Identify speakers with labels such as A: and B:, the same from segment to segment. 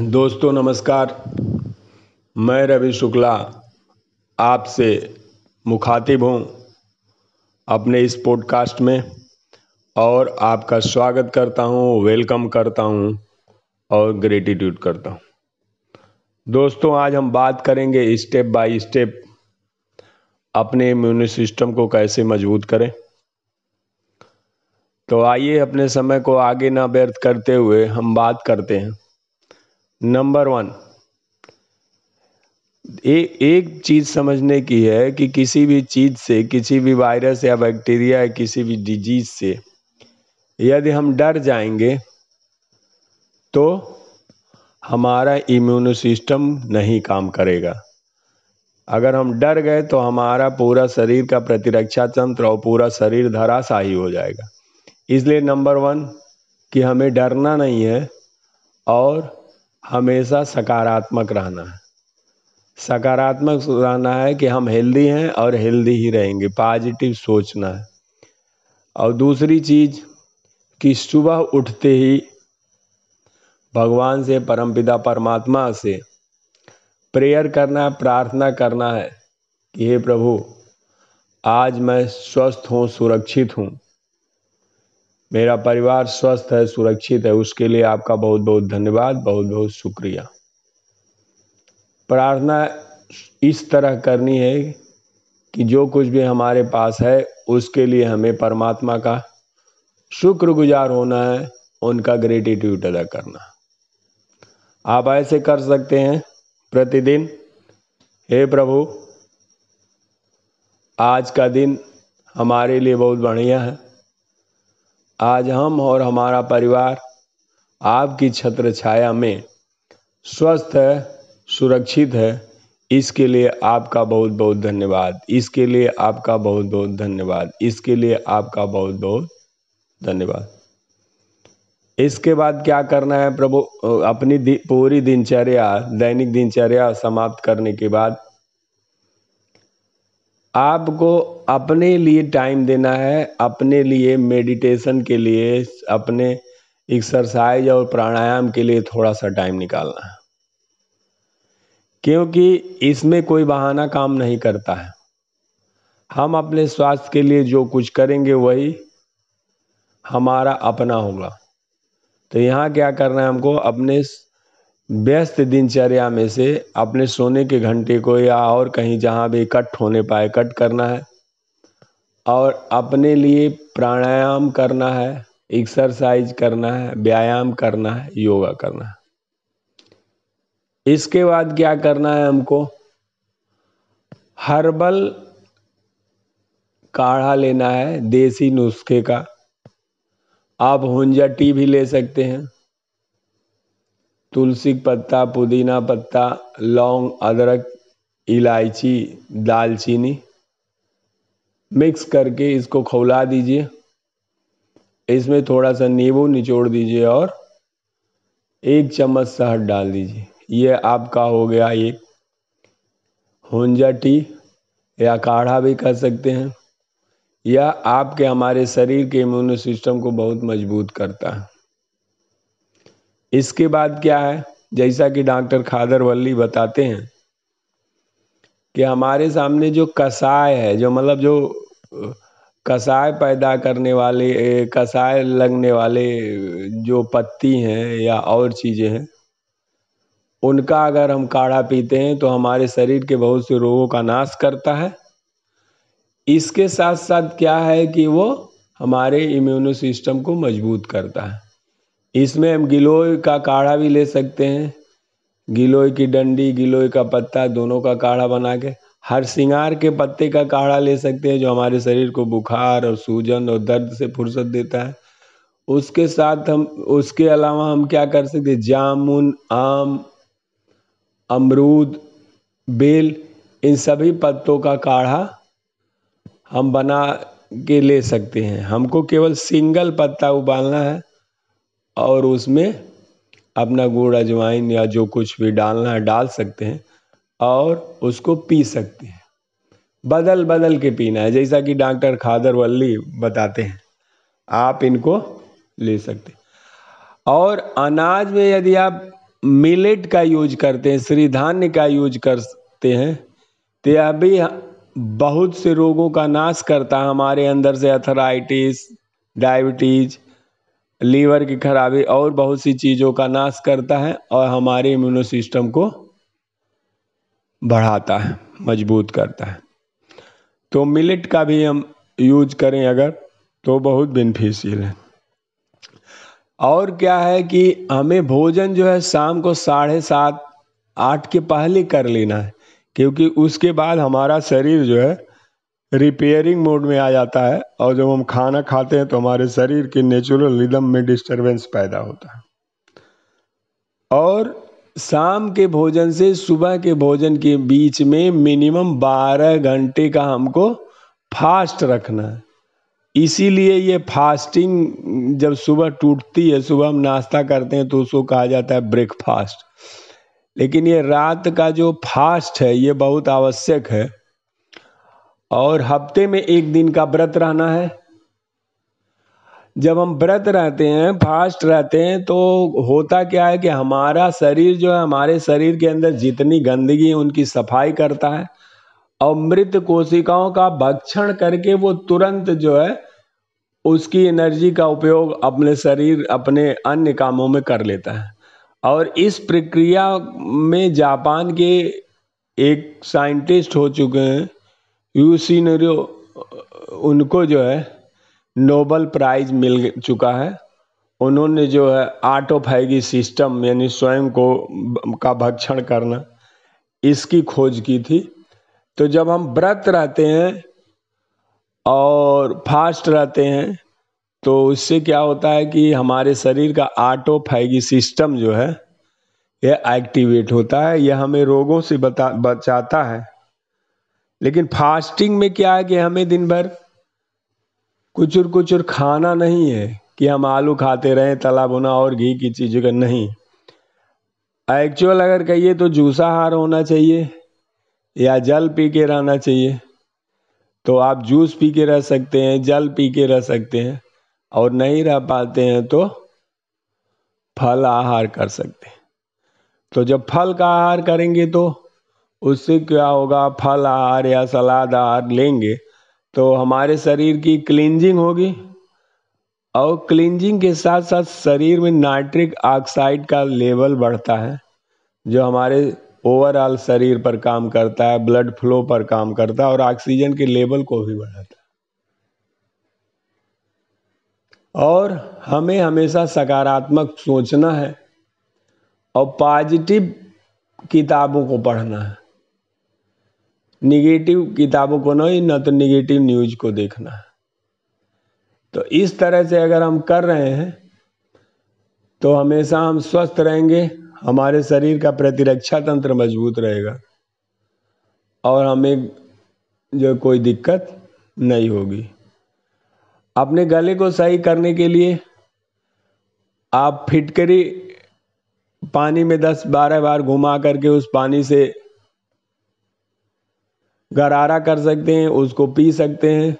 A: दोस्तों, नमस्कार। मैं रवि शुक्ला आपसे मुखातिब हूँ अपने इस पॉडकास्ट में और आपका स्वागत करता हूँ वेलकम करता हूँ और ग्रेटिट्यूड करता हूँ। दोस्तों, आज हम बात करेंगे स्टेप बाय स्टेप अपने इम्यून सिस्टम को कैसे मज़बूत करें। तो आइए, अपने समय को आगे ना व्यर्थ करते हुए हम बात करते हैं। नंबर वन ए, एक चीज़ समझने की है कि किसी भी चीज़ से किसी भी वायरस या बैक्टीरिया या किसी भी डिज़ीज़ से यदि हम डर जाएँगे तो हमारा इम्यून सिस्टम नहीं काम करेगा। अगर हम डर गए तो हमारा पूरा शरीर का प्रतिरक्षा तंत्र और पूरा शरीर धराशाही हो जाएगा। इसलिए नंबर वन कि हमें डरना नहीं है और हमेशा सकारात्मक रहना है। सकारात्मक रहना है कि हम हेल्दी हैं और हेल्दी ही रहेंगे पॉजिटिव सोचना है। और दूसरी चीज़ कि सुबह उठते ही भगवान से परमपिता परमात्मा से प्रेयर करना है, प्रार्थना करना है कि हे प्रभु, आज मैं स्वस्थ हूँ, सुरक्षित हूँ। मेरा परिवार स्वस्थ है, सुरक्षित है, उसके लिए आपका बहुत बहुत धन्यवाद बहुत बहुत शुक्रिया। प्रार्थना इस तरह करनी है कि जो कुछ भी हमारे पास है, उसके लिए हमें परमात्मा का शुक्रगुजार होना है, उनका ग्रेटिट्यूड अदा करना। आप ऐसे कर सकते हैं प्रतिदिन। हे प्रभु, आज का दिन हमारे लिए बहुत बढ़िया है। आज हम और हमारा परिवार आपकी छत्र छाया में स्वस्थ है सुरक्षित है इसके लिए आपका बहुत बहुत धन्यवाद। इसके लिए आपका बहुत बहुत धन्यवाद। इसके लिए आपका बहुत बहुत धन्यवाद। इसके बाद क्या करना है प्रभु? अपनी दि, पूरी दिनचर्या दैनिक दिनचर्या समाप्त करने के बाद आपको अपने लिए टाइम देना है, अपने लिए मेडिटेशन के लिए, अपने एक्सरसाइज और प्राणायाम के लिए थोड़ा सा टाइम निकालना है। क्योंकि इसमें कोई बहाना काम नहीं करता है। हम अपने स्वास्थ्य के लिए जो कुछ करेंगे वही हमारा अपना होगा। तो यहाँ क्या करना है हमको? अपने व्यस्त दिनचर्या में से अपने सोने के घंटे को या और कहीं जहाँ भी कट होने पाए, कट करना है। और अपने लिए प्राणायाम करना है एक्सरसाइज करना है, व्यायाम करना है, योगा करना है। इसके बाद क्या करना है हमको? हर्बल काढ़ा लेना है, देसी नुस्खे का। आप हुंजा टी भी ले सकते हैं। तुलसी पत्ता, पुदीना पत्ता, लौंग, अदरक, इलायची, दालचीनी। मिक्स करके इसको खौला दीजिए। इसमें थोड़ा सा नींबू निचोड़ दीजिए और एक चम्मच शहद डाल दीजिए। ये आपका हो गया एक हुंजा टी, या काढ़ा भी कर सकते हैं, या आपके हमारे शरीर के इम्यून सिस्टम को बहुत मज़बूत करता है। इसके बाद क्या है? जैसा कि डॉक्टर खादर वल्ली बताते हैं कि हमारे सामने जो कसाय है, जो मतलब जो, कसाय पैदा करने वाले कसाय लगने वाले, जो पत्ती हैं या और चीज़ें हैं, उनका अगर हम काढ़ा पीते हैं तो हमारे शरीर के बहुत से रोगों का नाश करता है। इसके साथ साथ क्या है कि वो हमारे इम्यूनो सिस्टम को मज़बूत करता है। इसमें हम गिलोय का काढ़ा भी ले सकते हैं। गिलोय की डंडी, गिलोय का पत्ता, दोनों का काढ़ा बना के। हर सिंगार के पत्ते का काढ़ा ले सकते हैं जो हमारे शरीर को बुखार और सूजन और दर्द से फुर्सत देता है। उसके साथ हम, उसके अलावा हम क्या कर सकते हैं? जामुन, आम, अमरूद, बेल, इन सभी पत्तों का काढ़ा हम बना के ले सकते हैं। हमको केवल सिंगल पत्ता उबालना है। और उसमें अपना गुड़, अजवाइन या जो कुछ भी डालना है, डाल सकते हैं और उसको पी सकते हैं। बदल बदल के पीना है, जैसा कि डॉक्टर खादर वल्ली बताते हैं, आप इनको ले सकते और अनाज में यदि आप मिलेट का यूज़ करते हैं श्रीधान्य का यूज़ करते हैं तो यह भी बहुत से रोगों का नाश करता है, हमारे अंदर से अथराइटिस डायबिटीज़ लीवर की खराबी और बहुत सी चीज़ों का नाश करता है और हमारे इम्यूनो सिस्टम को बढ़ाता है, मज़बूत करता है। तो मिलेट का भी हम यूज़ करें अगर तो बहुत बेनिफिशियल है। और क्या है कि हमें भोजन जो है शाम को साढ़े सात, आठ के पहले कर लेना है, क्योंकि उसके बाद हमारा शरीर जो है रिपेयरिंग मोड में आ जाता है और जब हम खाना खाते हैं तो हमारे शरीर के नेचुरल रिदम में डिस्टरबेंस पैदा होता है। और शाम के भोजन से सुबह के भोजन के बीच में मिनिमम बारह घंटे का हमको फास्ट रखना है। इसीलिए ये फास्टिंग जब सुबह टूटती है, सुबह हम नाश्ता करते हैं तो उसको कहा जाता है ब्रेकफास्ट लेकिन ये रात का जो फास्ट है, ये बहुत आवश्यक है। और हफ़्ते में एक दिन का व्रत रहना है। जब हम व्रत रहते हैं, फास्ट रहते हैं तो होता क्या है कि हमारा शरीर जो है, हमारे शरीर के अंदर जितनी गंदगी है, उनकी सफ़ाई करता है। और मृत कोशिकाओं का भक्षण करके वो तुरंत जो है, उसकी एनर्जी का उपयोग अपने शरीर, अपने अन्य कामों में कर लेता है। और इस प्रक्रिया में जापान के एक साइंटिस्ट हो चुके हैं यूसिनरो उनको जो है नोबल प्राइज मिल चुका है। उन्होंने जो है आटोफैगी सिस्टम यानी स्वयं को, का भक्षण करना, इसकी खोज की थी। तो जब हम व्रत रहते हैं, और फास्ट रहते हैं तो उससे क्या होता है कि हमारे शरीर का आटोफैगी सिस्टम जो है, यह एक्टिवेट होता है, यह हमें रोगों से बता, बचाता है। लेकिन फास्टिंग में क्या है कि हमें दिन भर कुछ और कुछ और खाना नहीं है कि हम आलू खाते रहें तला भुना और घी की चीज़ों का नहीं। एक्चुअल अगर कहिए तो जूसाहार होना चाहिए या जल पी के रहना चाहिए। तो आप जूस पी के रह सकते हैं, जल पी के रह सकते हैं और नहीं रह पाते हैं तो फल आहार कर सकते हैं। तो जब फल का आहार करेंगे तो उससे क्या होगा? फल आहार या सलाद आहार लेंगे तो हमारे शरीर की क्लिनजिंग होगी। और क्लिनजिंग के साथ साथ शरीर में नाइट्रिक ऑक्साइड का लेवल बढ़ता है, जो हमारे ओवरऑल शरीर पर काम करता है ब्लड फ्लो पर काम करता है और ऑक्सीजन के लेवल को भी बढ़ाता है। और हमें हमेशा सकारात्मक सोचना है और पॉजिटिव किताबों को पढ़ना है। निगेटिव किताबों को नहीं, न तो निगेटिव न्यूज़ को देखना। तो इस तरह से अगर हम कर रहे हैं तो हमेशा हम स्वस्थ रहेंगे, हमारे शरीर का प्रतिरक्षा तंत्र मज़बूत रहेगा, और हमें जो कोई दिक्कत नहीं होगी। अपने गले को सही करने के लिए आप फिटकरी पानी में 10-12 बार घुमा करके उस पानी से गरारा कर सकते हैं उसको पी सकते हैं।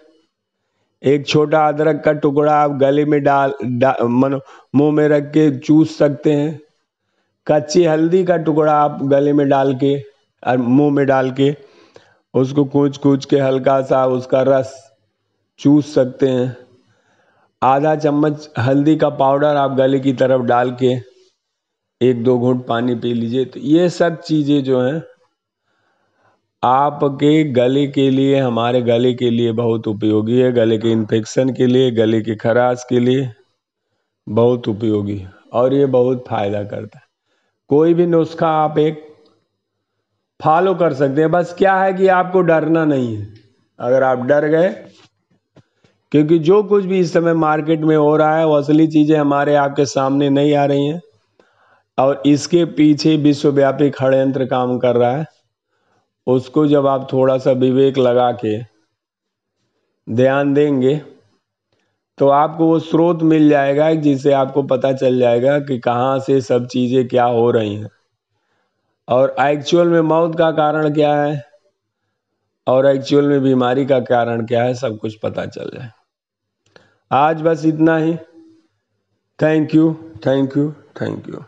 A: एक छोटा अदरक का टुकड़ा आप गले में डाल डा, मन मुँह में रख के चूस सकते हैं। कच्ची हल्दी का टुकड़ा आप गले में डाल के और मुँह में डाल के उसको कूच कूच के हल्का सा उसका रस चूस सकते हैं। आधा चम्मच हल्दी का पाउडर आप गले की तरफ़ डाल के एक दो घूंट पानी पी लीजिए। तो ये सब चीज़ें जो हैं आपके गले के लिए, हमारे गले के लिए बहुत उपयोगी है। गले के इन्फेक्शन के लिए, गले की खराश के लिए बहुत उपयोगी है और ये बहुत फ़ायदा करता है। कोई भी नुस्खा आप एक फॉलो कर सकते हैं। बस क्या है कि आपको डरना नहीं है। अगर आप डर गए, क्योंकि जो कुछ भी इस समय मार्केट में हो रहा है, वो असली चीज़ें हमारे आपके सामने नहीं आ रही हैं। और इसके पीछे विश्वव्यापी षडयंत्र काम कर रहा है। उसको जब आप थोड़ा सा विवेक लगा के ध्यान देंगे तो आपको वो स्रोत मिल जाएगा जिससे आपको पता चल जाएगा कि कहाँ से सब चीज़ें क्या हो रही हैं। और एक्चुअल में मौत का कारण क्या है? और एक्चुअल में बीमारी का कारण क्या है? सब कुछ पता चल जाए। आज बस इतना ही। Thank you thank you thank you